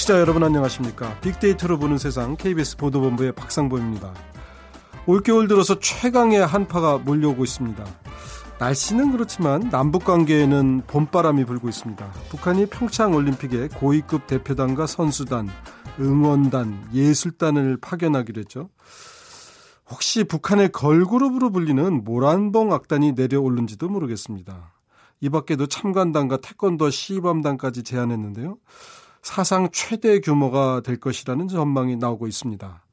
청취자 여러분 안녕하십니까? 빅데이터로 보는 세상 KBS 보도본부의 박상보입니다. 올겨울 들어서 최강의 한파가 몰려오고 있습니다. 날씨는 그렇지만 남북 관계에는 봄바람이 불고 있습니다. 북한이 평창 올림픽에 고위급 대표단과 선수단, 응원단, 예술단을 파견하기로 했죠. 혹시 북한의 걸그룹으로 불리는 모란봉 악단이 내려오는지도 모르겠습니다. 이 밖에도 참관단과 태권도 시범단까지 제안했는데요. 사상 최대 규모가 될 것이라는 전망이 나오고 있습니다.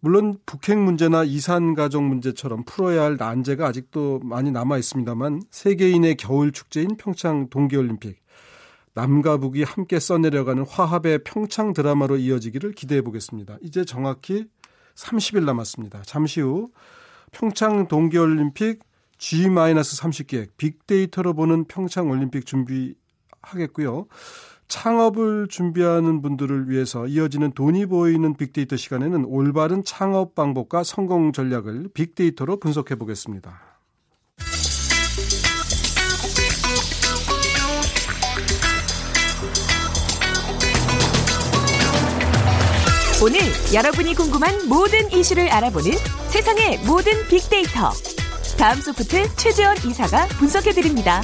물론 북핵 문제나 이산 가족 문제처럼 풀어야 할 난제가 아직도 많이 남아 있습니다만 세계인의 겨울 축제인 평창 동계올림픽 남과 북이 함께 써내려가는 화합의 평창 드라마로 이어지기를 기대해 보겠습니다. 이제 정확히 30일 남았습니다. 잠시 후 평창 동계올림픽 G-30 기획 빅데이터로 보는 평창 올림픽 준비하겠고요. 창업을 준비하는 분들을 위해서 이어지는 돈이 보이는 빅데이터 시간에는 올바른 창업 방법과 성공 전략을 빅데이터로 분석해 보겠습니다. 오늘 여러분이 궁금한 모든 이슈를 알아보는 세상의 모든 빅데이터. 다음 소프트 최재원 이사가 분석해 드립니다.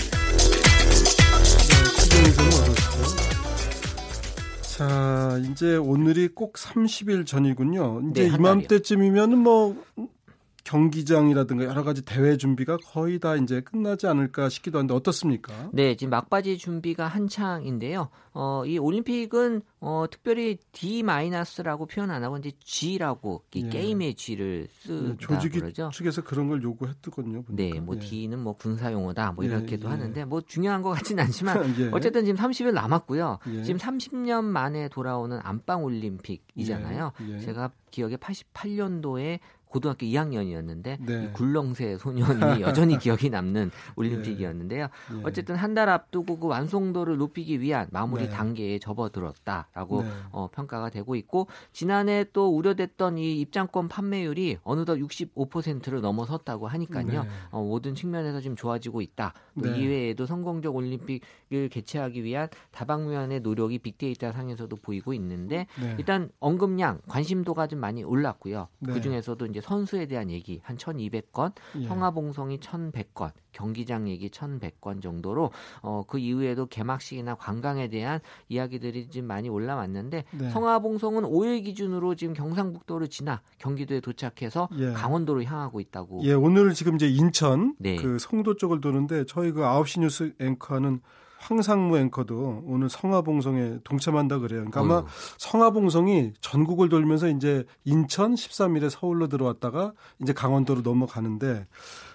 자, 이제 오늘이 꼭 30일 전이군요. 이제 네, 이맘때쯤이면은 뭐 경기장이라든가 여러 가지 대회 준비가 거의 다 이제 끝나지 않을까 싶기도 한데 어떻습니까? 네, 지금 막바지 준비가 한창인데요. 어, 이 올림픽은 어, 특별히 D-라고 표현 안 하고 이제 G라고 이 예. 게임의 G를 쓰다 예, 조직이 그러죠. 측에서 그런 걸 요구했더군요. 네, 뭐 예. D는 뭐 군사 용어다 뭐 예, 이렇게도 예. 하는데 뭐 중요한 것 같지는 않지만 예. 어쨌든 지금 30일 남았고요. 지금 30년 만에 돌아오는 안방 올림픽이잖아요. 제가 기억에 88년도에 고등학교 2학년이었는데 네. 굴렁쇠 소년이 여전히 기억이 남는 올림픽이었는데요. 네. 어쨌든 한 달 앞두고 그 완성도를 높이기 위한 마무리 네. 단계에 접어들었다라고 네. 어, 평가가 되고 있고 지난해 또 우려됐던 이 입장권 판매율이 어느덧 65%를 넘어섰다고 하니까요. 네. 어, 모든 측면에서 지금 좋아지고 있다. 또 네. 이외에도 성공적 올림픽을 개최하기 위한 다방면의 노력이 빅데이터 상에서도 보이고 있는데 일단 언급량 관심도가 좀 많이 올랐고요. 그 중에서도 이제 선수에 대한 얘기 한 1,200건, 예. 성화봉송이 1,100건, 경기장 얘기 1,100건 정도로 어, 그 이후에도 개막식이나 관광에 대한 이야기들이 좀 많이 올라왔는데 네. 성화봉송은 5일 기준으로 지금 경상북도를 지나 경기도에 도착해서 예. 강원도로 향하고 있다고. 예, 오늘 지금 이제 인천 네. 그 송도 쪽을 도는데 저희 그 9시 뉴스 앵커는 황상무 앵커도 오늘 성화봉송에 동참한다 그래요. 그러니까 아마 성화봉송이 전국을 돌면서 이제 인천 13일에 서울로 들어왔다가 이제 강원도로 넘어가는데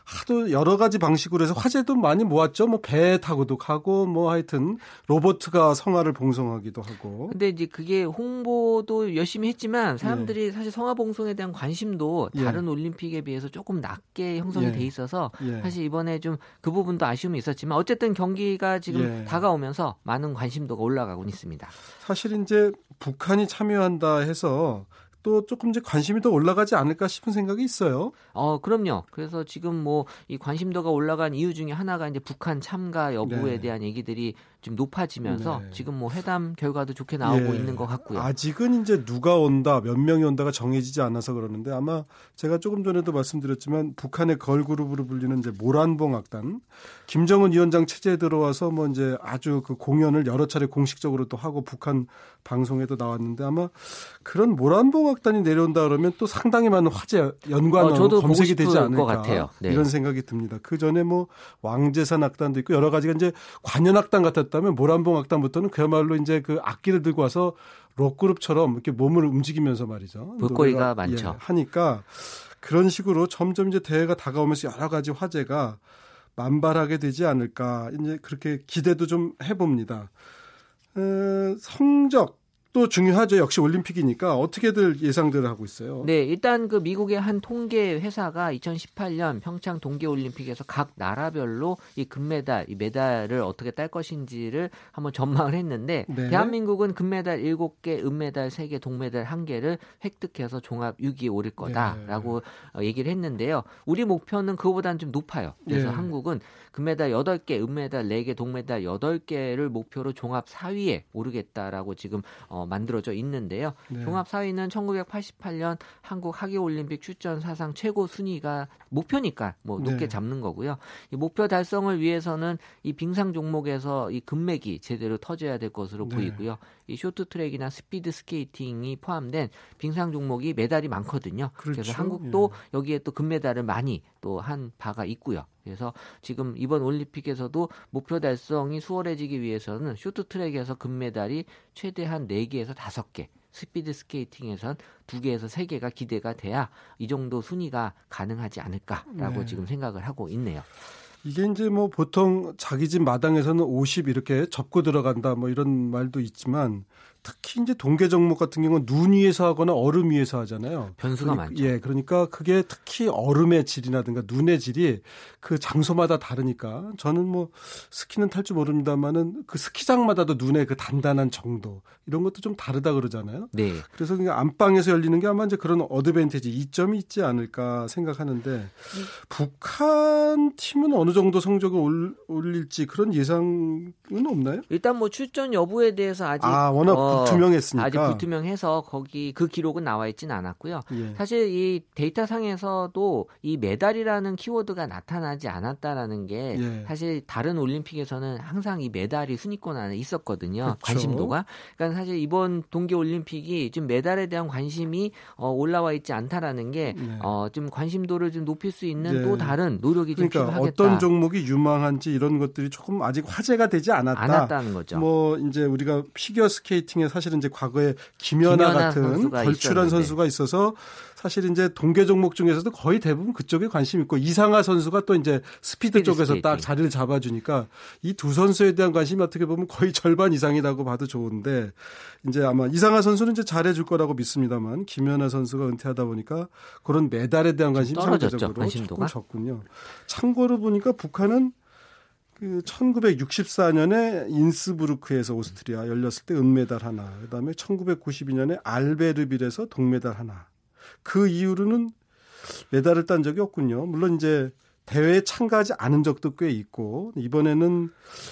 하도 여러 가지 방식으로 해서 화제도 많이 모았죠. 뭐 배 타고도 가고 뭐 하여튼 로버트가 성화를 봉송하기도 하고. 근데 이제 그게 홍보도 열심히 했지만 사람들이 예. 사실 성화 봉송에 대한 관심도 예. 다른 예. 올림픽에 비해서 조금 낮게 형성이 예. 돼 있어서 예. 사실 이번에 좀 그 부분도 아쉬움이 있었지만 어쨌든 경기가 지금 예. 다가오면서 많은 관심도가 올라가고 있습니다. 사실 이제 북한이 참여한다 해서 또 조금 이제 관심이 더 올라가지 않을까 싶은 생각이 있어요. 어, 그럼요. 그래서 지금 뭐 이 관심도가 올라간 이유 중에 하나가 이제 북한 참가 여부에 네. 대한 얘기들이 좀 높아지면서 네. 지금 뭐 회담 결과도 좋게 나오고 예. 있는 것 같고요. 아직은 이제 누가 온다, 몇 명이 온다가 정해지지 않아서 그러는데 아마 제가 조금 전에도 말씀드렸지만 북한의 걸그룹으로 불리는 이제 모란봉 악단, 김정은 위원장 체제에 들어와서 뭐 이제 아주 그 공연을 여러 차례 공식적으로 또 하고 북한 방송에도 나왔는데 아마 그런 모란봉 악단이 내려온다 그러면 또 상당히 많은 화제 연관어로 어, 검색이 되지 않을까 네. 이런 생각이 듭니다. 그 전에 뭐 왕재산 악단도 있고 여러 가지가 이제 관현 악단 같았 했다면 모란봉 악단부터는 그야말로 이제 그 악기를 들고 와서 록 그룹처럼 이렇게 몸을 움직이면서 말이죠. 볼거리가 많죠. 예, 하니까 그런 식으로 점점 이제 대회가 다가오면서 여러 가지 화제가 만발하게 되지 않을까 이제 그렇게 기대도 좀 해봅니다. 에, 성적 또 중요하죠. 역시 올림픽이니까 어떻게들 예상들을 하고 있어요. 네, 일단 그 미국의 한 통계 회사가 2018년 평창 동계 올림픽에서 각 나라별로 이 금메달, 이 메달을 어떻게 딸 것인지를 한번 전망을 했는데 네. 대한민국은 금메달 7개, 은메달 3개, 동메달 1개를 획득해서 종합 6위에 오를 거다라고 네. 얘기를 했는데요. 우리 목표는 그거보다는 좀 높아요. 그래서 네. 한국은 금메달 8개, 은메달 4개, 동메달 8개를 목표로 종합 4위에 오르겠다라고 지금 어 어, 만들어져 있는데요. 네. 종합 4위는 1988년 한국 하계 올림픽 출전 사상 최고 순위가 목표니까 뭐 높게 네. 잡는 거고요. 이 목표 달성을 위해서는 이 빙상 종목에서 이 금맥이 제대로 터져야 될 것으로 네. 보이고요. 이 쇼트트랙이나 스피드 스케이팅이 포함된 빙상 종목이 메달이 많거든요. 그렇죠. 그래서 한국도 예. 여기에 또 금메달을 많이 또 한 바가 있고요. 그래서 지금 이번 올림픽에서도 목표 달성이 수월해지기 위해서는 쇼트트랙에서 금메달이 최대한 4개에서 5개, 스피드 스케이팅에선 2개에서 3개가 기대가 돼야 이 정도 순위가 가능하지 않을까라고 네. 지금 생각을 하고 있네요. 이게 이제 뭐 보통 자기 집 마당에서는 50 이렇게 접고 들어간다 뭐 이런 말도 있지만 특히 이제 동계 종목 같은 경우는 눈 위에서 하거나 얼음 위에서 하잖아요. 변수가 그러니까, 많죠. 예, 그러니까 그게 특히 얼음의 질이라든가 눈의 질이 그 장소마다 다르니까 저는 뭐 스키는 탈 줄 모릅니다만은 그 스키장마다도 눈의 그 단단한 정도 이런 것도 좀 다르다 그러잖아요. 네. 그래서 그냥 안방에서 열리는 게 아마 이제 그런 어드밴티지 이점이 있지 않을까 생각하는데 네. 북한 팀은 어느 정도 성적을 올릴지 그런 예상은 없나요? 일단 뭐 출전 여부에 대해서 아직 아 워낙 어, 불투명했으니까 아직 불투명해서 거기 그 기록은 나와 있지는 않았고요. 예. 사실 이 데이터 상에서도 이 메달이라는 키워드가 나타나지 않았다라는 게 예. 사실 다른 올림픽에서는 항상 이 메달이 순위권 안에 있었거든요. 그렇죠. 관심도가. 그러니까 사실 이번 동계 올림픽이 좀 메달에 대한 관심이 어, 올라와 있지 않다라는 게좀 네. 어, 관심도를 좀 높일 수 있는 네. 또 다른 노력이 좀 그러니까 필요하겠다. 어떤 종목이 유망한지 이런 것들이 조금 아직 화제가 되지 않았다. 않았다는 거죠. 뭐 이제 우리가 피겨 스케이팅 중에 사실은 이제 과거에 김연아, 김연아 같은 걸출한 선수가 있어서 사실 이제 동계 종목 중에서도 거의 대부분 그쪽에 관심 있고 이상화 선수가 또 이제 스피드, 스피드 쪽에서 스케이팅. 딱 자리를 잡아주니까 이 두 선수에 대한 관심이 어떻게 보면 거의 절반 이상이라고 봐도 좋은데 이제 아마 이상화 선수는 이제 잘해줄 거라고 믿습니다만 김연아 선수가 은퇴하다 보니까 그런 메달에 대한 관심이 상대적으로 조금 적군요. 참고로 보니까 북한은 그 1964년에 인스부르크에서 오스트리아 열렸을 때 은메달 하나, 그다음에 1992년에 알베르빌에서 동메달 하나. 그 이후로는 메달을 딴 적이 없군요. 물론 이제 대회에 참가하지 않은 적도 꽤 있고 이번에는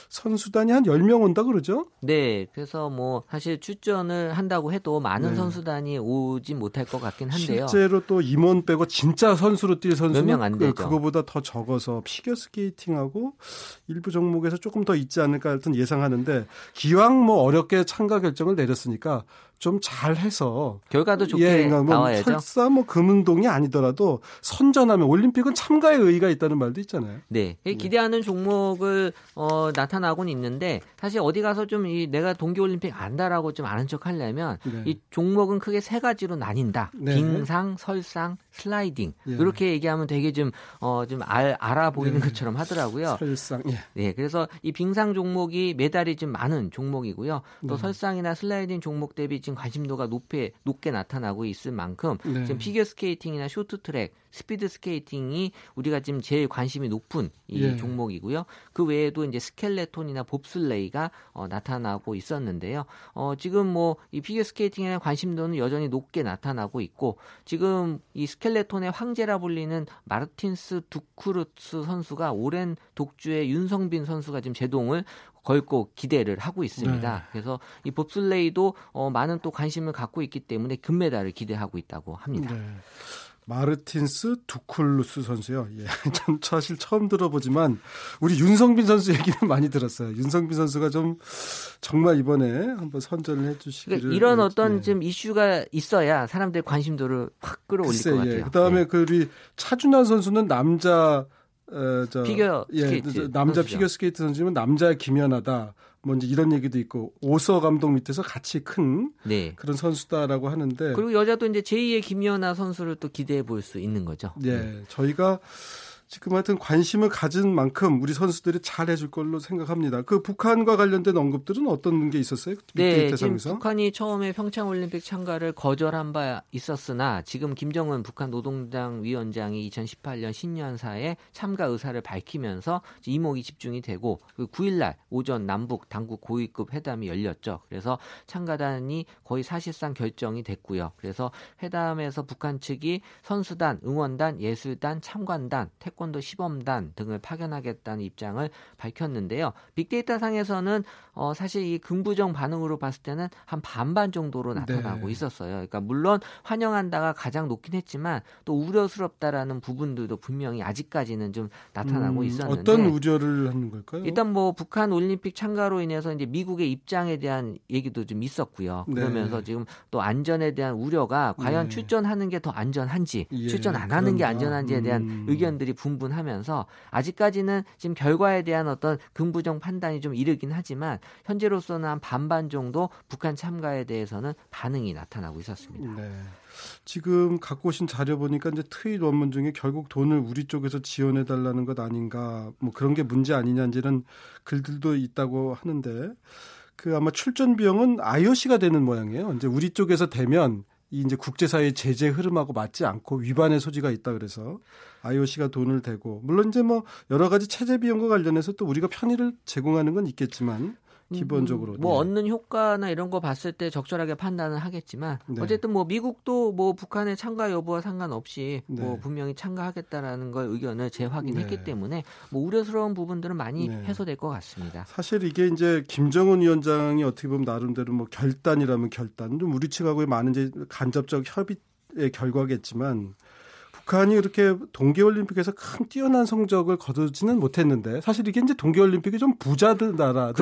선수단이 한 10명 온다 그러죠? 네. 그래서 뭐 사실 출전을 한다고 해도 많은 네. 선수단이 오지 못할 것 같긴 한데요. 실제로 또 임원 빼고 진짜 선수로 뛸 선수는 몇명안 되죠. 그거보다 더 적어서 피겨 스케이팅하고 일부 종목에서 조금 더 있지 않을까 하여튼 예상하는데 기왕 뭐 어렵게 참가 결정을 내렸으니까 좀 잘해서 결과도 좋게 예, 그러니까 뭐 나와야죠. 설사 뭐 금운동이 아니더라도 선전하면 올림픽은 참가의 의의가 있다는 말도 있잖아요. 네, 예. 기대하는 종목을 어, 나타나곤 있는데 사실 어디 가서 좀 이 내가 동계올림픽 안다라고 좀 아는 척 하려면 네. 이 종목은 크게 세 가지로 나뉜다. 네. 빙상, 설상, 슬라이딩 예. 이렇게 얘기하면 되게 좀 어, 좀 알, 알아 보이는 예. 것처럼 하더라고요. 설상. 예. 네, 그래서 이 빙상 종목이 메달이 좀 많은 종목이고요. 또 네. 설상이나 슬라이딩 종목 대비 지금 관심도가 높게 높게 나타나고 있을 만큼 네. 지금 피겨 스케이팅이나 쇼트트랙, 스피드 스케이팅이 우리가 지금 제일 관심이 높은 이 예. 종목이고요. 그 외에도 이제 스켈레톤이나 봅슬레이가 어, 나타나고 있었는데요. 어, 지금 뭐 이 피겨 스케이팅에 관심도는 여전히 높게 나타나고 있고 지금 이 스켈레톤의 황제라 불리는 마르틴스 두쿠르츠 선수가 오랜 독주의 윤성빈 선수가 지금 제동을 걸고 기대를 하고 있습니다. 네. 그래서 이 봅슬레이도 어, 많은 또 관심을 갖고 있기 때문에 금메달을 기대하고 있다고 합니다. 네. 마르틴스 두쿨루스 선수요. 예. 전 사실 처음 들어보지만 우리 윤성빈 선수 얘기는 많이 들었어요. 윤성빈 선수가 좀 정말 이번에 한번 선전을 해주시기를. 그러니까 이런 어떤 예. 좀 이슈가 있어야 사람들 관심도를 확 끌어올릴 글쎄, 것 같아요. 예. 그다음에 예. 그 우리 차준환 선수는 남자 어, 저, 피겨 예, 스케이트 남자 선수죠. 피겨 스케이트 선수면 남자 김연아다. 뭐 이제 이런 얘기도 있고 오서 감독 밑에서 같이 큰 네. 그런 선수다라고 하는데 그리고 여자도 이제 제2의 김연아 선수를 또 기대해 볼 수 있는 거죠. 예, 네. 저희가 지금 하여튼 관심을 가진 만큼 우리 선수들이 잘 해줄 걸로 생각합니다. 그 북한과 관련된 언급들은 어떤 게 있었어요? 네, 지금 북한이 처음에 평창 올림픽 참가를 거절한 바 있었으나 지금 김정은 북한 노동당 위원장이 2018년 신년사에 참가 의사를 밝히면서 이목이 집중이 되고 그 9일날 오전 남북 당국 고위급 회담이 열렸죠. 그래서 참가단이 거의 사실상 결정이 됐고요. 그래서 회담에서 북한 측이 선수단, 응원단, 예술단, 참관단, 태 태권도 시범단 등을 파견하겠다는 입장을 밝혔는데요. 빅데이터 상에서는 어, 사실 이 긍부정 반응으로 봤을 때는 한 반반 정도로 나타나고 네. 있었어요. 그러니까 물론 환영한다가 가장 높긴 했지만 또 우려스럽다라는 부분들도 분명히 아직까지는 좀 나타나고 음, 있었는데 어떤 우려를 하는 걸까요? 일단 뭐 북한 올림픽 참가로 인해서 이제 미국의 입장에 대한 얘기도 좀 있었고요. 네. 그러면서 지금 또 안전에 대한 우려가 과연 네. 출전하는 게 더 안전한지 예, 출전 안 하는 게 안전한지에 대한 음. 의견들이 분 분하면서 아직까지는 지금 결과에 대한 어떤 긍부정 판단이 좀 이르긴 하지만 현재로서는 한 반반 정도 북한 참가에 대해서는 반응이 나타나고 있었습니다. 네. 지금 갖고 오신 자료 보니까 이제 트윗 원문 중에 결국 돈을 우리 쪽에서 지원해 달라는 것 아닌가 뭐 그런 게 문제 아니냐는 글들도 있다고 하는데 그 아마 출전 비용은 IOC가 되는 모양이에요. 이제 우리 쪽에서 되면 이 이제 국제사회 제재 흐름하고 맞지 않고 위반의 소지가 있다 그래서 IOC가 돈을 대고 물론 이제 뭐 여러 가지 체제 비용과 관련해서 또 우리가 편의를 제공하는 건 있겠지만 기본적으로 뭐 네. 얻는 효과나 이런 거 봤을 때 적절하게 판단을 하겠지만 네. 어쨌든 뭐 미국도 뭐 북한의 참가 여부와 상관없이 뭐 네. 뭐 분명히 참가하겠다라는 걸 의견을 재확인했기 네. 때문에 뭐 우려스러운 부분들은 많이 네. 해소될 것 같습니다. 사실 이게 이제 김정은 위원장이 어떻게 보면 나름대로 뭐 결단이라면 결단 좀 우리 측하고의 많은 이제 간접적 협의의 결과겠지만 북한이 그렇게 동계올림픽에서 큰 뛰어난 성적을 거두지는 못했는데 사실 이게 이제 동계올림픽이 좀 부자들 나라들의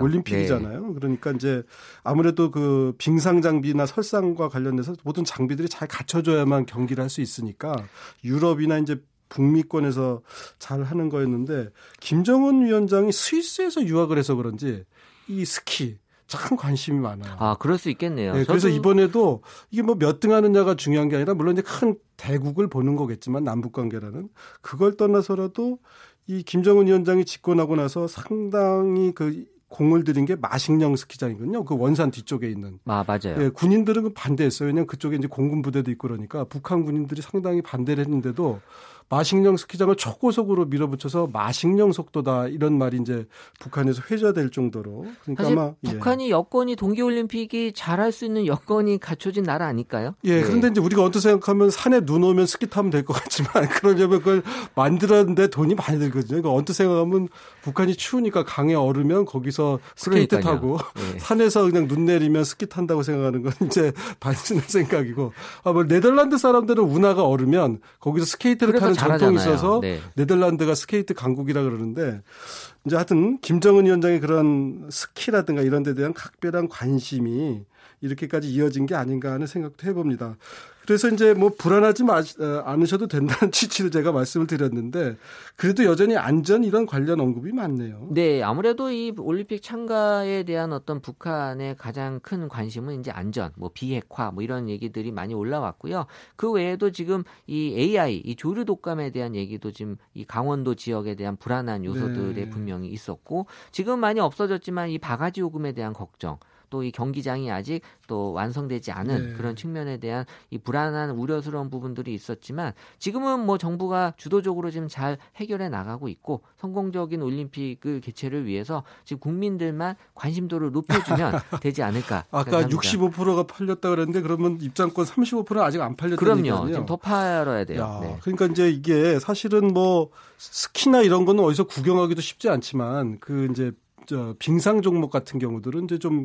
올림픽이잖아요. 네. 그러니까 이제 아무래도 그 빙상 장비나 설상과 관련해서 모든 장비들이 잘 갖춰져야만 경기를 할 수 있으니까 유럽이나 이제 북미권에서 잘 하는 거였는데 김정은 위원장이 스위스에서 유학을 해서 그런지 이 스키 참 관심이 많아요. 아, 그럴 수 있겠네요. 네, 그래서 이번에도 이게 뭐 몇 등 하느냐가 중요한 게 아니라 물론 이제 큰 대국을 보는 거겠지만 남북 관계라는 그걸 떠나서라도 이 김정은 위원장이 집권하고 나서 상당히 그 공을 들인 게 마식령 스키장이거든요. 그 원산 뒤쪽에 있는. 아, 맞아요. 예, 군인들은 그 반대했어요. 왜냐하면 그쪽에 이제 공군 부대도 있고 그러니까 북한 군인들이 상당히 반대를 했는데도 마식령 스키장을 초고속으로 밀어붙여서 마식령 속도다 이런 말이 이제 북한에서 회자될 정도로 그러니까 아마 예. 북한이 여건이 동계올림픽이 잘할 수 있는 여건이 갖춰진 나라 아닐까요? 예, 네. 그런데 이제 우리가 어떻게 생각하면 산에 눈 오면 스키 타면 될 것 같지만 그러려면 그걸 만들었는데 돈이 많이 들거든요. 그러니까 언뜻 생각하면 북한이 추우니까 강에 얼으면 거기서 스케이트 그러니까요. 타고 네. 산에서 그냥 눈 내리면 스키 탄다고 생각하는 건 이제 단순한 생각이고 아, 뭐 네덜란드 사람들은 운하가 얼으면 거기서 스케이트를 타는 전통이 있어서 네. 네덜란드가 스케이트 강국이라 그러는데 이제 하여튼 김정은 위원장의 그런 스키라든가 이런 데 대한 각별한 관심이 이렇게까지 이어진 게 아닌가 하는 생각도 해봅니다. 그래서 이제 뭐 불안하지 마, 어, 않으셔도 된다는 취지로 제가 말씀을 드렸는데 그래도 여전히 안전 이런 관련 언급이 많네요. 네, 아무래도 이 올림픽 참가에 대한 어떤 북한의 가장 큰 관심은 이제 안전, 뭐 비핵화 뭐 이런 얘기들이 많이 올라왔고요. 그 외에도 지금 이 AI, 이 조류 독감에 대한 얘기도 지금 이 강원도 지역에 대한 불안한 요소들에 네. 분명히 있었고 지금 많이 없어졌지만 이 바가지 요금에 대한 걱정 또 이 경기장이 아직 또 완성되지 않은 네. 그런 측면에 대한 이 불안한 우려스러운 부분들이 있었지만 지금은 뭐 정부가 주도적으로 지금 잘 해결해 나가고 있고 성공적인 올림픽을 개최를 위해서 지금 국민들만 관심도를 높여주면 되지 않을까. 아까 65%가 팔렸다 그랬는데 그러면 입장권 35%는 아직 안 팔렸다는 그럼요. 지금 더 팔아야 돼요. 야, 네. 그러니까 이제 이게 사실은 뭐 스키나 이런 거는 어디서 구경하기도 쉽지 않지만 그 이제 저 빙상 종목 같은 경우들은 이제 좀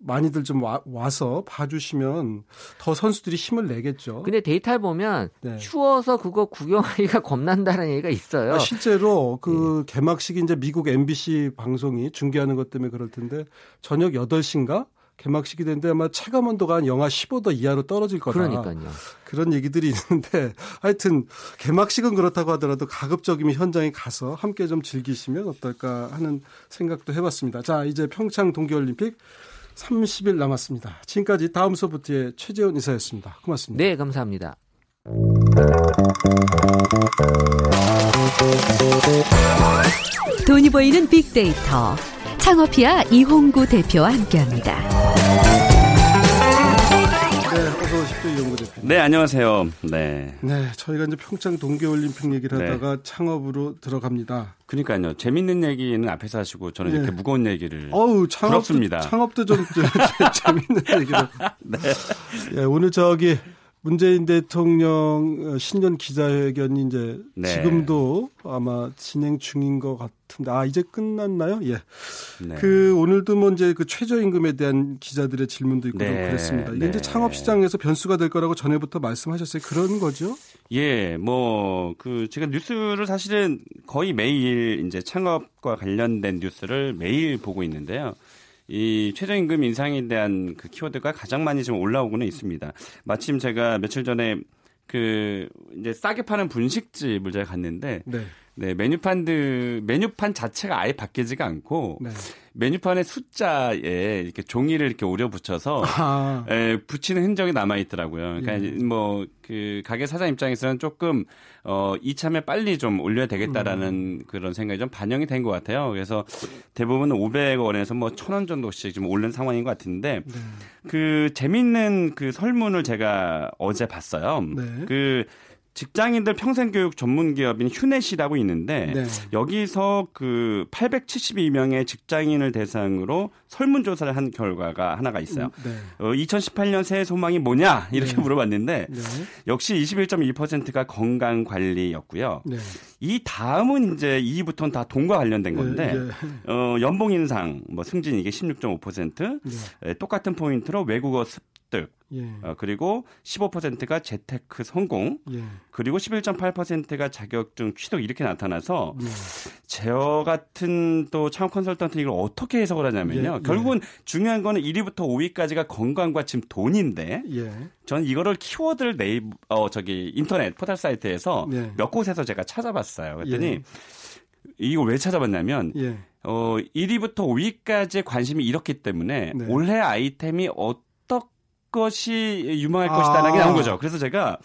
많이들 좀 와, 서 봐주시면 더 선수들이 힘을 내겠죠. 근데 데이터를 보면 네. 추워서 그거 구경하기가 겁난다는 얘기가 있어요. 아, 실제로 그 네. 개막식이 이제 미국 MBC 방송이 중계하는 것 때문에 그럴 텐데 저녁 8시인가? 개막식이 되는데 아마 체감 온도가 한 영하 15도 이하로 떨어질 거다. 그러니까요. 그런 얘기들이 있는데 하여튼 개막식은 그렇다고 하더라도 가급적이면 현장에 가서 함께 좀 즐기시면 어떨까 하는 생각도 해봤습니다. 자, 이제 평창 동계올림픽 30일 남았습니다. 지금까지 다음 소프트의 최재원 이사였습니다. 고맙습니다. 네, 감사합니다. 돈이 보이는 빅데이터 창업이야 이홍구 대표와 함께합니다. 네, 안녕하세요. 네. 네, 저희가 이제 평창 동계올림픽 얘기를 네. 하다가 네. 창업으로 들어갑니다. 그러니까요. 재밌는 얘기는 앞에서 하시고 저는 네. 이렇게 무거운 얘기를 어우, 창업도, 부럽습니다. 창업도 좀 재밌는 얘기를. 네. 예, 오늘 저기 문재인 대통령 어, 신년 기자회견이 이제 네. 지금도 아마 진행 중인 것 같은데 아 이제 끝났나요? 예. 네. 그 오늘도 뭐 이제 그 최저임금에 대한 기자들의 질문도 있고 네. 그랬습니다. 이게 네. 이제 창업 시장에서 변수가 될 거라고 전에부터 말씀하셨어요. 그런 거죠? 예, 뭐 그 제가 뉴스를 사실은 거의 매일 이제 창업과 관련된 뉴스를 매일 보고 있는데요. 이 최저임금 인상에 대한 그 키워드가 가장 많이 지금 올라오고는 있습니다. 마침 제가 며칠 전에 그 이제 싸게 파는 분식집을 제가 갔는데 네. 네, 메뉴판들 메뉴판 자체가 아예 바뀌지가 않고 네. 메뉴판의 숫자에 이렇게 종이를 이렇게 오려 붙여서 아. 에, 붙이는 흔적이 남아 있더라고요. 그러니까 예. 뭐그 가게 사장 입장에서는 조금 어 이참에 빨리 좀 올려야 되겠다라는 음. 그런 생각이 좀 반영이 된 것 같아요. 그래서 대부분 500원에서 뭐 1000원 정도씩 좀 오른 상황인 것 같은데 네. 그 재밌는 그 설문을 제가 어제 봤어요. 네. 그 직장인들 평생교육 전문 기업인 휴넷이라고 있는데 네. 여기서 그 872명의 직장인을 대상으로 설문조사를 한 결과가 하나가 있어요. 음, 네. 어, 2018년 새해 소망이 뭐냐 이렇게 네. 물어봤는데 네. 역시 21.2%가 건강 관리였고요. 네. 이 다음은 이제 2위부터는 다 돈과 관련된 네, 건데 어, 연봉 인상 뭐 승진 이게 16.5% 네. 똑같은 포인트로 외국어 습득 예. 어, 그리고 15%가 재테크 성공, 예. 그리고 11.8%가 자격증 취득 이렇게 나타나서 예. 제어 같은 또 창업 컨설턴트 이걸 어떻게 해석을 하냐면요. 예. 결국은 중요한 거는 1위부터 5위까지가 건강과 지금 돈인데, 예. 전 이거를 키워드를 네이버 어 저기 인터넷 포털 사이트에서 예. 몇 곳에서 제가 찾아봤어요. 그랬더니 이거 왜 찾아봤냐면 어 1위부터 5위까지의 관심이 이렇기 때문에 네. 올해 아이템이 어떤 것이 유망할 아. 것이다라는 게 나온 거죠. 그래서 제가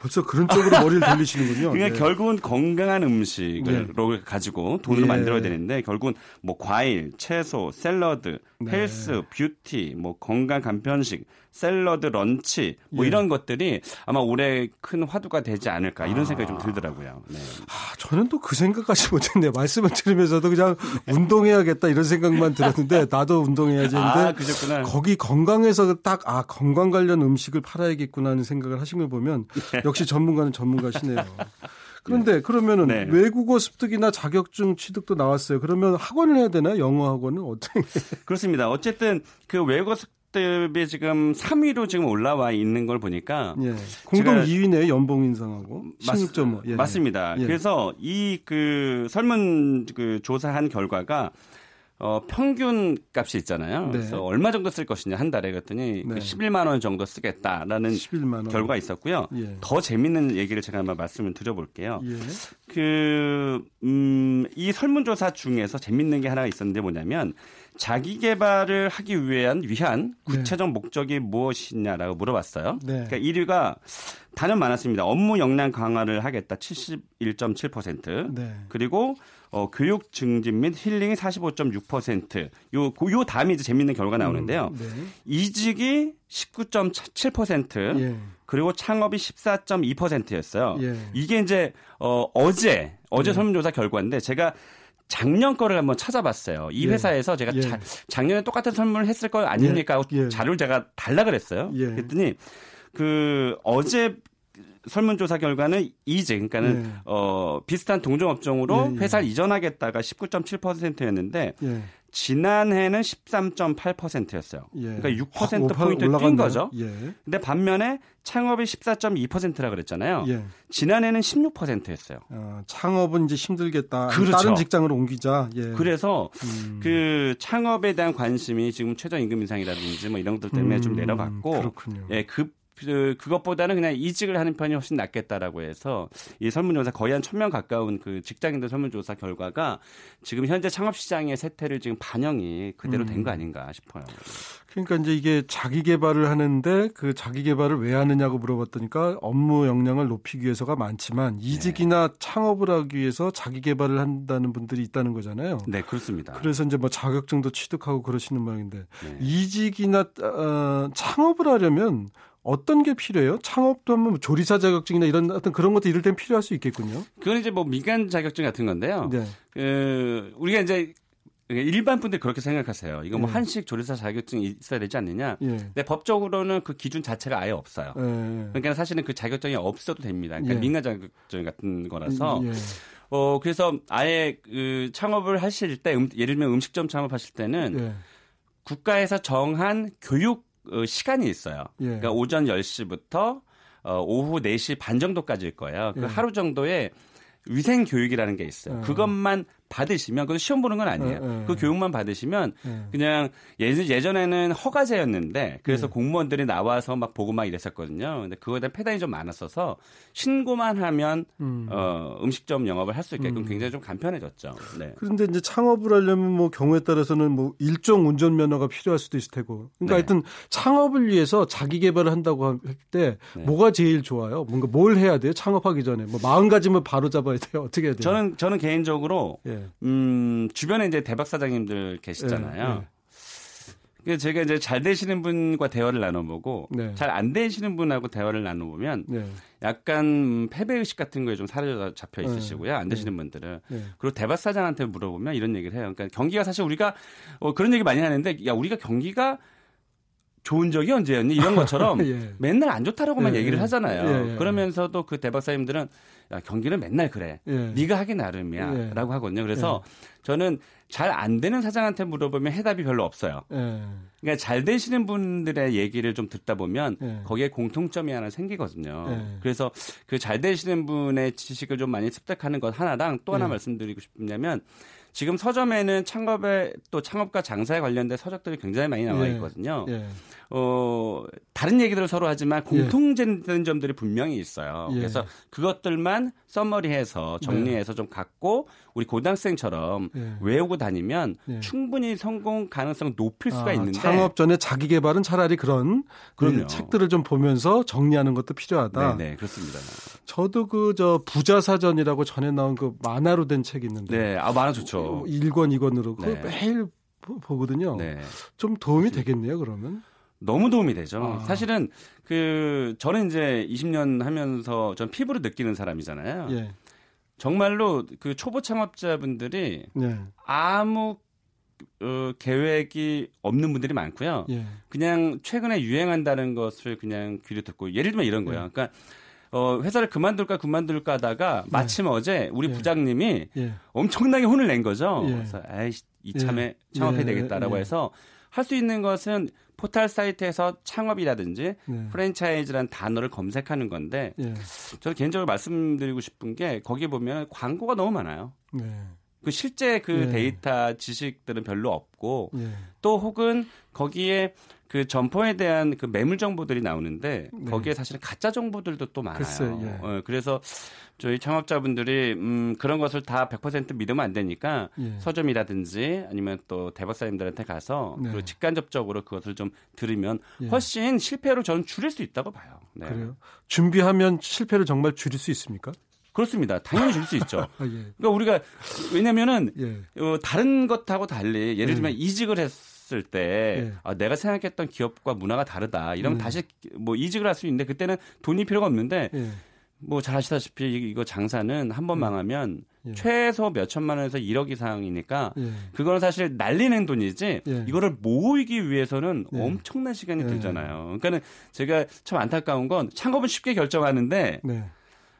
벌써 그런 쪽으로 머리를 돌리시는군요. 그러니까 네. 결국은 건강한 음식을 네. 가지고 돈을 예. 만들어야 되는데 결국은 뭐 과일, 채소, 샐러드, 네. 헬스, 뷰티, 뭐 건강 간편식, 샐러드, 런치 뭐 예. 이런 것들이 아마 올해 큰 화두가 되지 않을까 이런 아. 생각이 좀 들더라고요. 네. 아, 저는 또 그 생각까지 못했네요. 말씀을 들으면서도 그냥 운동해야겠다 이런 생각만 들었는데 나도 운동해야지 했는데 아, 그셨구나. 거기 건강에서 딱 아 건강 관련 음식을 팔아야겠구나 하는 생각을 하신 걸 보면 네. 역시 전문가는 전문가시네요. 그런데 네. 그러면은 네. 외국어 습득이나 자격증 취득도 나왔어요. 그러면 학원을 해야 되나? 영어 학원은 어떻게? 그렇습니다. 어쨌든 그 외국어 습 기업들이 지금 3위로 지금 올라와 있는 걸 보니까 예. 공동 2위네 연봉 인상하고 16.5. 예. 맞습니다. 예. 그래서 이 그 설문 그 조사한 결과가 어, 평균 값이 있잖아요. 네. 그래서 얼마 정도 쓸 것이냐 한 달에 그랬더니 네. 그 11만 원 정도 쓰겠다라는 11만 결과가 있었고요. 예. 더 재밌는 얘기를 제가 한번 말씀을 드려볼게요. 예. 그, 음, 이 설문조사 중에서 재밌는 게 하나 있었는데 뭐냐면 자기 개발을 하기 위한 위한 구체적 네. 목적이 무엇이냐라고 물어봤어요. 네. 그러니까 1위가 단연 많았습니다. 업무 역량 강화를 하겠다 71.7%. 네. 그리고 어, 교육 증진 및 힐링이 45.6%. 요, 요 다음에 이제 재밌는 결과가 나오는데요. 음, 네. 이직이 19.7%. 예. 그리고 창업이 14.2%였어요. 예. 이게 이제 어, 어제 어제 예. 설문조사 결과인데 제가 작년 거를 한번 찾아봤어요. 이 예. 회사에서 제가 예. 자, 작년에 똑같은 선물을 했을 거 아닙니까? 예. 예. 자료를 제가 달라 그랬어요. 예. 그랬더니 그 어제 설문조사 결과는 이직, 그러니까는 예. 어 비슷한 동종 업종으로 회사를 이전하겠다가 19.7%였는데 지난해는 13.8%였어요. 예. 그러니까 6% 포인트 뛴 거죠. 예. 근데 반면에 창업이 14.2%라 그랬잖아요. 예. 지난해는 16%였어요. 어, 창업은 이제 힘들겠다. 그렇죠. 다른 직장으로 옮기자. 예. 그래서 음. 그 창업에 대한 관심이 지금 최저임금 인상이라든지 뭐 이런 것들 때문에 음, 좀 내려갔고 그렇군요. 예, 급 그, 그것보다는 그냥 이직을 하는 편이 훨씬 낫겠다라고 해서 이 설문조사 거의 한 천 명 가까운 그 직장인들 설문조사 결과가 지금 현재 창업시장의 세태를 지금 반영이 그대로 된거 음. 아닌가 싶어요. 그러니까 이제 이게 자기 개발을 하는데 그 자기 개발을 왜 하느냐고 물어봤더니까 업무 역량을 높이기 위해서가 많지만 이직이나 네. 창업을 하기 위해서 자기 개발을 한다는 분들이 있다는 거잖아요. 네, 그렇습니다. 그래서 이제 뭐 자격증도 취득하고 그러시는 모양인데 네. 이직이나 어, 창업을 하려면 어떤 게 필요해요? 창업도 하면 뭐 조리사 자격증이나 이런 어떤 그런 것도 이럴 땐 필요할 수 있겠군요. 그건 이제 뭐 민간 자격증 같은 건데요. 네. 그 우리가 이제 일반 분들 그렇게 생각하세요. 이거 뭐 예. 한식 조리사 자격증이 있어야 되지 않느냐? 예. 근데 법적으로는 그 기준 자체가 아예 없어요. 예. 그러니까 사실은 그 자격증이 없어도 됩니다. 그러니까 예. 민간 자격증 같은 거라서. 예. 어 그래서 아예 그 창업을 하실 때 음, 예를 들면 음식점 창업하실 때는 예. 국가에서 정한 교육 어, 시간이 있어요. 그러니까 오전 10시부터 어, 오후 4시 반 정도까지일 거예요. 그 하루 정도에 위생 교육이라는 게 있어요. 그것만 받으시면 그 시험 보는 건 아니에요. 네, 네. 그 교육만 받으시면 네. 그냥 예전에는 허가제였는데 그래서 공무원들이 나와서 막 보고 막 이랬었거든요. 근데 그거에 대한 폐단이 좀 많았어서 신고만 하면 음. 어, 음식점 영업을 할 수 있게끔 음. 굉장히 좀 간편해졌죠. 네. 그런데 이제 창업을 하려면 뭐 경우에 따라서는 뭐 일종 운전 면허가 필요할 수도 있을 테고. 그러니까 네. 하여튼 창업을 위해서 자기 개발을 한다고 할때 네. 뭐가 제일 좋아요? 뭔가 뭘 해야 돼요? 창업하기 전에 뭐 마음 가짐을 바로 잡아야 돼요. 어떻게 해야 돼요? 저는 저는 개인적으로 예. 음, 주변에 이제 대박 사장님들 계시잖아요. 네, 네. 제가 이제 잘 되시는 분과 대화를 나눠보고 네. 잘안 되시는 분하고 대화를 나눠보면 네. 약간 패배 의식 같은 거에 좀 사려 잡혀 네. 있으시고요. 안 되시는 네. 분들은 그리고 대박 사장한테 물어보면 이런 얘기를 해요. 그러니까 경기가 사실 우리가 어, 그런 얘기 많이 하는데 야 우리가 경기가 좋은 적이 언제였니? 이런 것처럼 예. 맨날 안 좋다라고만 예, 얘기를 하잖아요. 예, 예. 그러면서도 그 대박사님들은 야, 경기는 맨날 그래. 예. 네가 하기 나름이야. 예. 라고 하거든요. 그래서 저는 잘 안 되는 사장한테 물어보면 해답이 별로 없어요. 그러니까 잘 되시는 분들의 얘기를 좀 듣다 보면 거기에 공통점이 하나 생기거든요. 그래서 그 잘 되시는 분의 지식을 좀 많이 습득하는 것 하나랑 또 하나 말씀드리고 싶냐면 지금 서점에는 창업에 또 창업과 장사에 관련된 서적들이 굉장히 많이 나와 있거든요. 예. 예. 어, 다른 얘기들을 서로 하지만 예. 공통된 점들이 분명히 있어요. 예. 그래서 그것들만 썸머리해서 정리해서 네. 좀 갖고 우리 고등학생처럼 예. 외우고 다니면 예. 충분히 성공 가능성 높일 수가 아, 있는데 창업 전에 자기 개발은 차라리 그런 그 책들을 좀 보면서 정리하는 것도 필요하다. 네, 네 그렇습니다. 저도 그 저 부자 사전이라고 전에 나온 그 만화로 된 책이 있는데 네, 아 만화 좋죠. 1권 2권으로 네. 그 매일 보거든요. 네. 좀 도움이 되겠네요, 그러면. 너무 도움이 되죠. 아. 사실은 그 저는 이제 20년 하면서 전 피부로 느끼는 사람이잖아요. 예. 정말로 그 초보 창업자분들이 예. 아무 어, 계획이 없는 분들이 많고요. 예. 그냥 최근에 유행한다는 것을 그냥 귀로 듣고 예를 들면 이런 거예요. 예. 그러니까 어, 회사를 그만둘까 그만둘까 하다가 예. 마침 어제 우리 예. 부장님이 엄청나게 혼을 낸 거죠. 그래서 에이 이참에 창업해야 되겠다라고 해서 할 수 있는 것은 포털 사이트에서 창업이라든지 네. 프랜차이즈라는 단어를 검색하는 건데 네. 저는 개인적으로 말씀드리고 싶은 게 거기 보면 광고가 너무 많아요. 네. 그 실제 그 네. 데이터 지식들은 별로 없고 네. 또 혹은 거기에 그 점포에 대한 그 매물 정보들이 나오는데 네. 거기에 사실은 가짜 정보들도 또 많아요. 글쎄, 예. 어, 그래서 저희 창업자분들이 음, 그런 것을 다 100% 믿으면 안 되니까 예. 서점이라든지 아니면 또 대박사님들한테 가서 네. 그 직간접적으로 그것을 좀 들으면 예. 훨씬 실패를 저는 줄일 수 있다고 봐요. 네. 그래요? 준비하면 실패를 정말 줄일 수 있습니까? 그렇습니다. 당연히 줄 수 있죠. 아, 예. 그러니까 우리가 왜냐면은 예. 어, 다른 것하고 달리 예를 들면 음. 이직을 했 을때 예. 아, 내가 생각했던 기업과 문화가 다르다. 이러면 음. 다시 뭐 이직을 할 수 있는데 그때는 돈이 필요가 없는데 예. 뭐잘 아시다시피 이거 장사는 한번 음. 망하면 예. 최소 몇 천만 원에서 1억 이상이니까 예. 그거는 사실 날리는 돈이지 예. 이거를 모으기 위해서는 예. 엄청난 시간이 예. 들잖아요. 그러니까는 제가 참 안타까운 건 창업은 쉽게 결정하는데 네.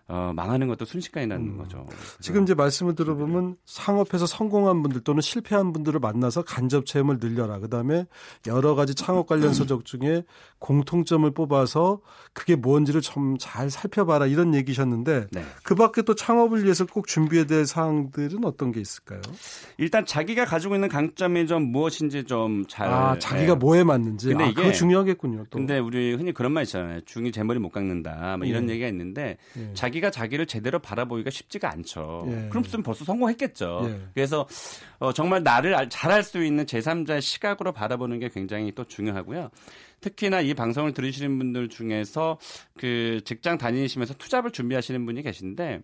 어, 망하는 것도 순식간에 나는 음. 거죠. 지금 이제 말씀을 들어보면 상업해서 성공한 분들 또는 실패한 분들을 만나서 간접 체험을 늘려라. 그다음에 여러 가지 창업 관련 서적 중에 공통점을 뽑아서 그게 뭔지를 좀 잘 살펴봐라 이런 얘기셨는데 네. 그 밖에 또 창업을 위해서 꼭 준비해야 될 사항들은 어떤 게 있을까요? 일단 자기가 가지고 있는 강점이 좀 무엇인지 좀 잘. 아, 자기가 네. 뭐에 맞는지. 근데 아, 이게 그거 중요하겠군요. 또. 근데 우리 흔히 그런 말 있잖아요. 중이 제 머리 못 깎는다. 뭐 이런 예. 얘기가 있는데 예. 자기 자기가 자기를 제대로 바라보기가 쉽지가 않죠. 예. 그럼 벌써 성공했겠죠. 예. 그래서 어, 정말 나를 잘할 수 있는 제3자의 시각으로 바라보는 게 굉장히 또 중요하고요. 특히나 이 방송을 들으시는 분들 중에서 그 직장 다니시면서 투잡을 준비하시는 분이 계신데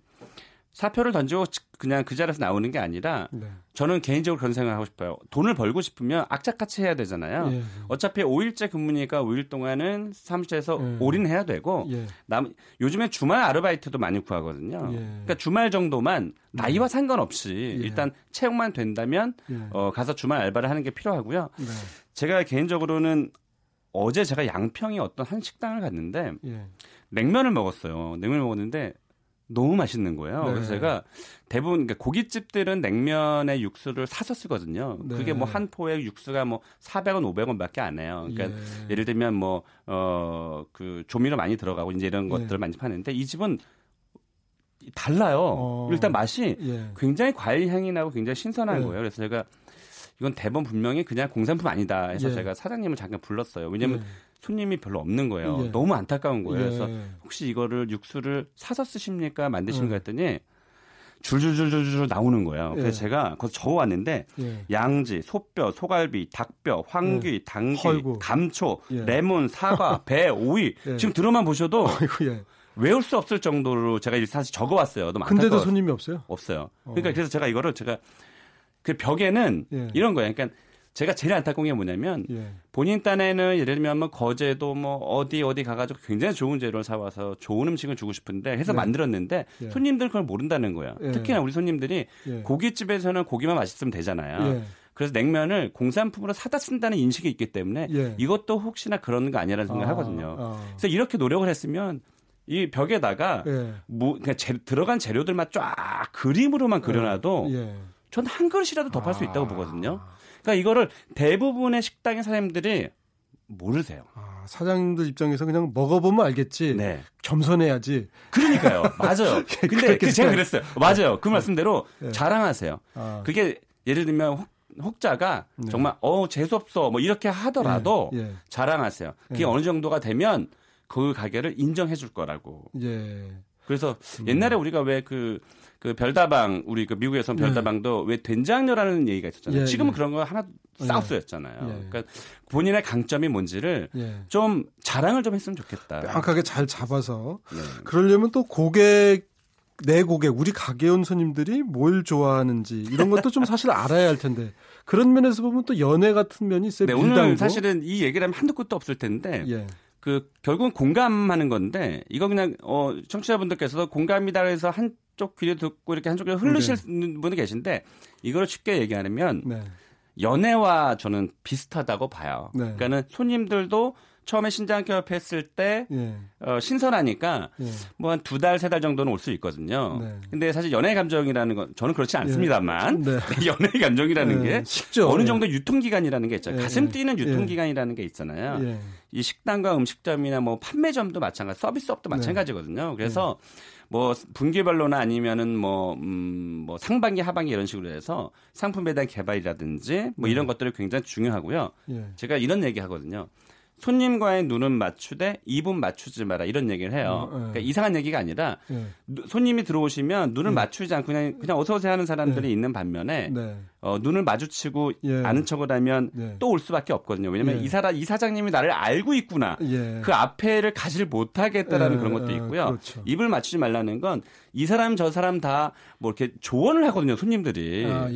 사표를 던지고 그냥 그 자리에서 나오는 게 아니라 네. 저는 개인적으로 그런 생각을 하고 싶어요. 돈을 벌고 싶으면 악착같이 해야 되잖아요. 예. 어차피 5일째 근무니까 5일 동안은 사무실에서 예. 올인해야 되고 예. 남 요즘에 주말 아르바이트도 많이 구하거든요. 예. 그러니까 주말 정도만 나이와 음. 상관없이 예. 일단 채용만 된다면 예. 어, 가서 주말 알바를 하는 게 필요하고요. 네. 제가 개인적으로는 어제 제가 양평에 어떤 한 식당을 갔는데 냉면을 먹었어요. 냉면을 먹었는데 너무 맛있는 거예요. 네. 그래서 제가 대부분 그러니까 고깃집들은 냉면의 육수를 사서 쓰거든요. 네. 그게 뭐 한 포에 육수가 뭐 400원, 500원밖에 안 해요. 그러니까 예. 를 들면 뭐 어 그 조미료 많이 들어가고 이제 이런 예. 것들을 많이 파는데 이 집은 달라요. 어. 일단 맛이 예. 굉장히 과일 향이 나고 굉장히 신선한 예. 거예요. 그래서 제가 이건 대본 분명히 그냥 공산품 아니다 해서 예. 제가 사장님을 잠깐 불렀어요. 왜냐면 예. 손님이 별로 없는 거예요. 예. 너무 안타까운 거예요. 그래서 혹시 이거를 육수를 사서 쓰십니까? 만드시는가 했더니 줄줄줄줄줄 나오는 거예요. 그래서 예. 제가 거기서 적어왔는데 예. 양지, 소뼈, 소갈비, 닭뼈, 황귀, 예. 당귀, 헐구. 감초, 레몬, 사과, 배, 오이 지금 들어만 보셔도 외울 수 없을 정도로 제가 사실 적어왔어요. 너무 근데도 손님이 없어요? 없어요. 그러니까 어. 그래서 제가 이거를 제가 그 벽에는 예. 이런 거예요. 그러니까 제가 제일 안타까운 게 뭐냐면 예. 본인 딴에는 예를 들면 뭐 거제도 뭐 어디 어디 가가지고 굉장히 좋은 재료를 사와서 좋은 음식을 주고 싶은데 해서 네. 만들었는데 예. 손님들 그걸 모른다는 거야. 예. 특히나 우리 손님들이 예. 고깃집에서는 고기만 맛있으면 되잖아요. 예. 그래서 냉면을 공산품으로 사다 쓴다는 인식이 있기 때문에 이것도 혹시나 그런 거 아니라는 생각을 아, 하거든요. 아. 그래서 이렇게 노력을 했으면 이 벽에다가 뭐 그냥 재, 들어간 재료들만 쫙 그림으로만 그려놔도 전 한 그릇이라도 더 팔 수 있다고 아. 보거든요. 그러니까 이거를 대부분의 식당의 사장님들이 모르세요. 아, 사장님들 입장에서 그냥 먹어보면 알겠지. 네. 겸손해야지. 그러니까요. 맞아요. 근데 그 제가 그랬어요. 맞아요. 그 네. 말씀대로 네. 자랑하세요. 아. 그게 예를 들면 혹, 혹자가 네. 정말 어 재수 없어 뭐 이렇게 하더라도 예. 예. 자랑하세요. 그게 예. 어느 정도가 되면 그 가게를 인정해 줄 거라고. 예. 그래서 음. 옛날에 우리가 왜그 그 별다방 우리 그 미국에서 네. 별다방도 왜 된장녀라는 얘기가 있었잖아요. 예, 지금은 예. 그런 거 하나 싸우스였잖아요. 예. 그러니까 본인의 강점이 뭔지를 예. 좀 자랑을 좀 했으면 좋겠다. 명확하게 잘 잡아서 네. 그러려면 또 고객 내 고객 우리 가게 온 손님들이 뭘 좋아하는지 이런 것도 좀 사실 알아야 할 텐데 그런 면에서 보면 또 연애 같은 면이 있어요. 네, 오늘 사실은 이 얘기를 하면 한두 끝도 없을 텐데 예. 그 결국은 공감하는 건데 이거 그냥 어 청취자분들께서도 공감이다 해서 한 한쪽 귀에 듣고 이렇게 한쪽 귀에 흐르실 네. 분이 계신데 이걸 쉽게 얘기하면 네. 연애와 저는 비슷하다고 봐요. 네. 그러니까는 손님들도 처음에 신장 개업 했을 때 예. 어, 신선하니까 예. 뭐한 두 달, 세 달 정도는 올 수 있거든요. 네. 근데 사실 연애 감정이라는 건 저는 그렇지 예. 않습니다만 네. 연애 감정이라는 게 쉽죠. 어느 예. 정도 유통기간이라는 게 있죠. 예. 가슴 뛰는 유통기간이라는 게 있잖아요. 이 식당과 음식점이나 뭐 판매점도 마찬가지, 서비스업도 네. 마찬가지거든요. 그래서 뭐 분기별로나 아니면은 뭐, 음, 뭐 상반기, 하반기 이런 식으로 해서 상품에 대한 개발이라든지 뭐 이런 네. 것들이 굉장히 중요하고요. 예. 제가 이런 얘기 하거든요. 손님과의 눈은 맞추되 입은 맞추지 마라 이런 얘기를 해요. 어, 어. 그러니까 이상한 얘기가 아니라 예. 손님이 들어오시면 눈을 예. 맞추지 않고 그냥 그냥 어서 오세요 하는 사람들이 예. 있는 반면에 네. 어, 눈을 마주치고 예. 아는 척을 하면 네. 또올 수밖에 없거든요. 왜냐하면 예. 이 사람 이 사장님이 나를 알고 있구나. 그 앞에를 가질 못하겠다라는 그런 것도 있고요. 그렇죠. 입을 맞추지 말라는 건 이 사람 저 사람 다 뭐 이렇게 조언을 하거든요. 손님들이. 아,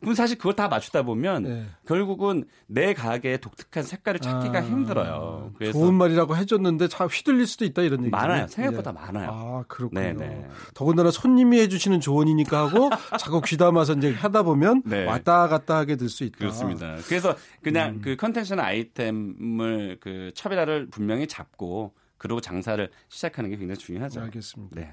그럼 사실 그걸 다 맞추다 보면 결국은 내 가게의 독특한 색깔을 찾기가 아, 힘들어요. 그래서 좋은 말이라고 해줬는데 참 휘둘릴 수도 있다 이런 얘기. 많아요. 생각보다 많아요. 아 그렇군요. 네네. 더군다나 손님이 해주시는 조언이니까 하고 자꾸 귀담아서 이제 하다 보면 네. 왔다 갔다 하게 될 수 있다. 그렇습니다. 그래서 그냥 음. 그 컨텐츠나 아이템을 그 차별화를 분명히 잡고 그리고 장사를 시작하는 게 굉장히 중요하죠. 알겠습니다. 네.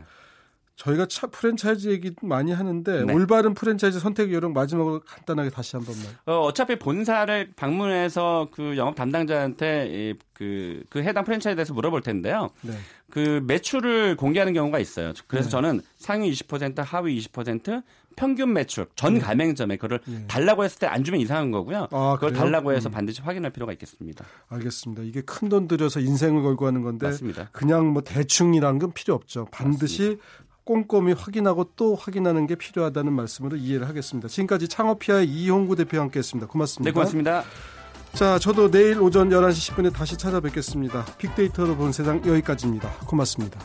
저희가 차 프랜차이즈 얘기 많이 하는데 네. 올바른 프랜차이즈 선택 요령 마지막으로 간단하게 다시 한 번만. 어, 어차피 본사를 방문해서 그 영업 담당자한테 그, 그 해당 프랜차이즈에 대해서 물어볼 텐데요. 네. 그 매출을 공개하는 경우가 있어요. 그래서 네. 저는 상위 20% 하위 20% 평균 매출 전 네. 가맹점에 그걸 네. 달라고 했을 때 안 주면 이상한 거고요. 아, 그걸 그래요? 달라고 해서 음. 반드시 확인할 필요가 있겠습니다. 알겠습니다. 이게 큰 돈 들여서 인생을 걸고 하는 건데 맞습니다. 그냥 뭐 대충이란 건 필요 없죠. 반드시 맞습니다. 꼼꼼히 확인하고 또 확인하는 게 필요하다는 말씀으로 이해를 하겠습니다. 지금까지 창업피아의 이홍구 대표와 함께했습니다. 고맙습니다. 네, 고맙습니다. 자, 저도 내일 오전 11시 10분에 다시 찾아뵙겠습니다. 빅데이터로 본 세상 여기까지입니다. 고맙습니다.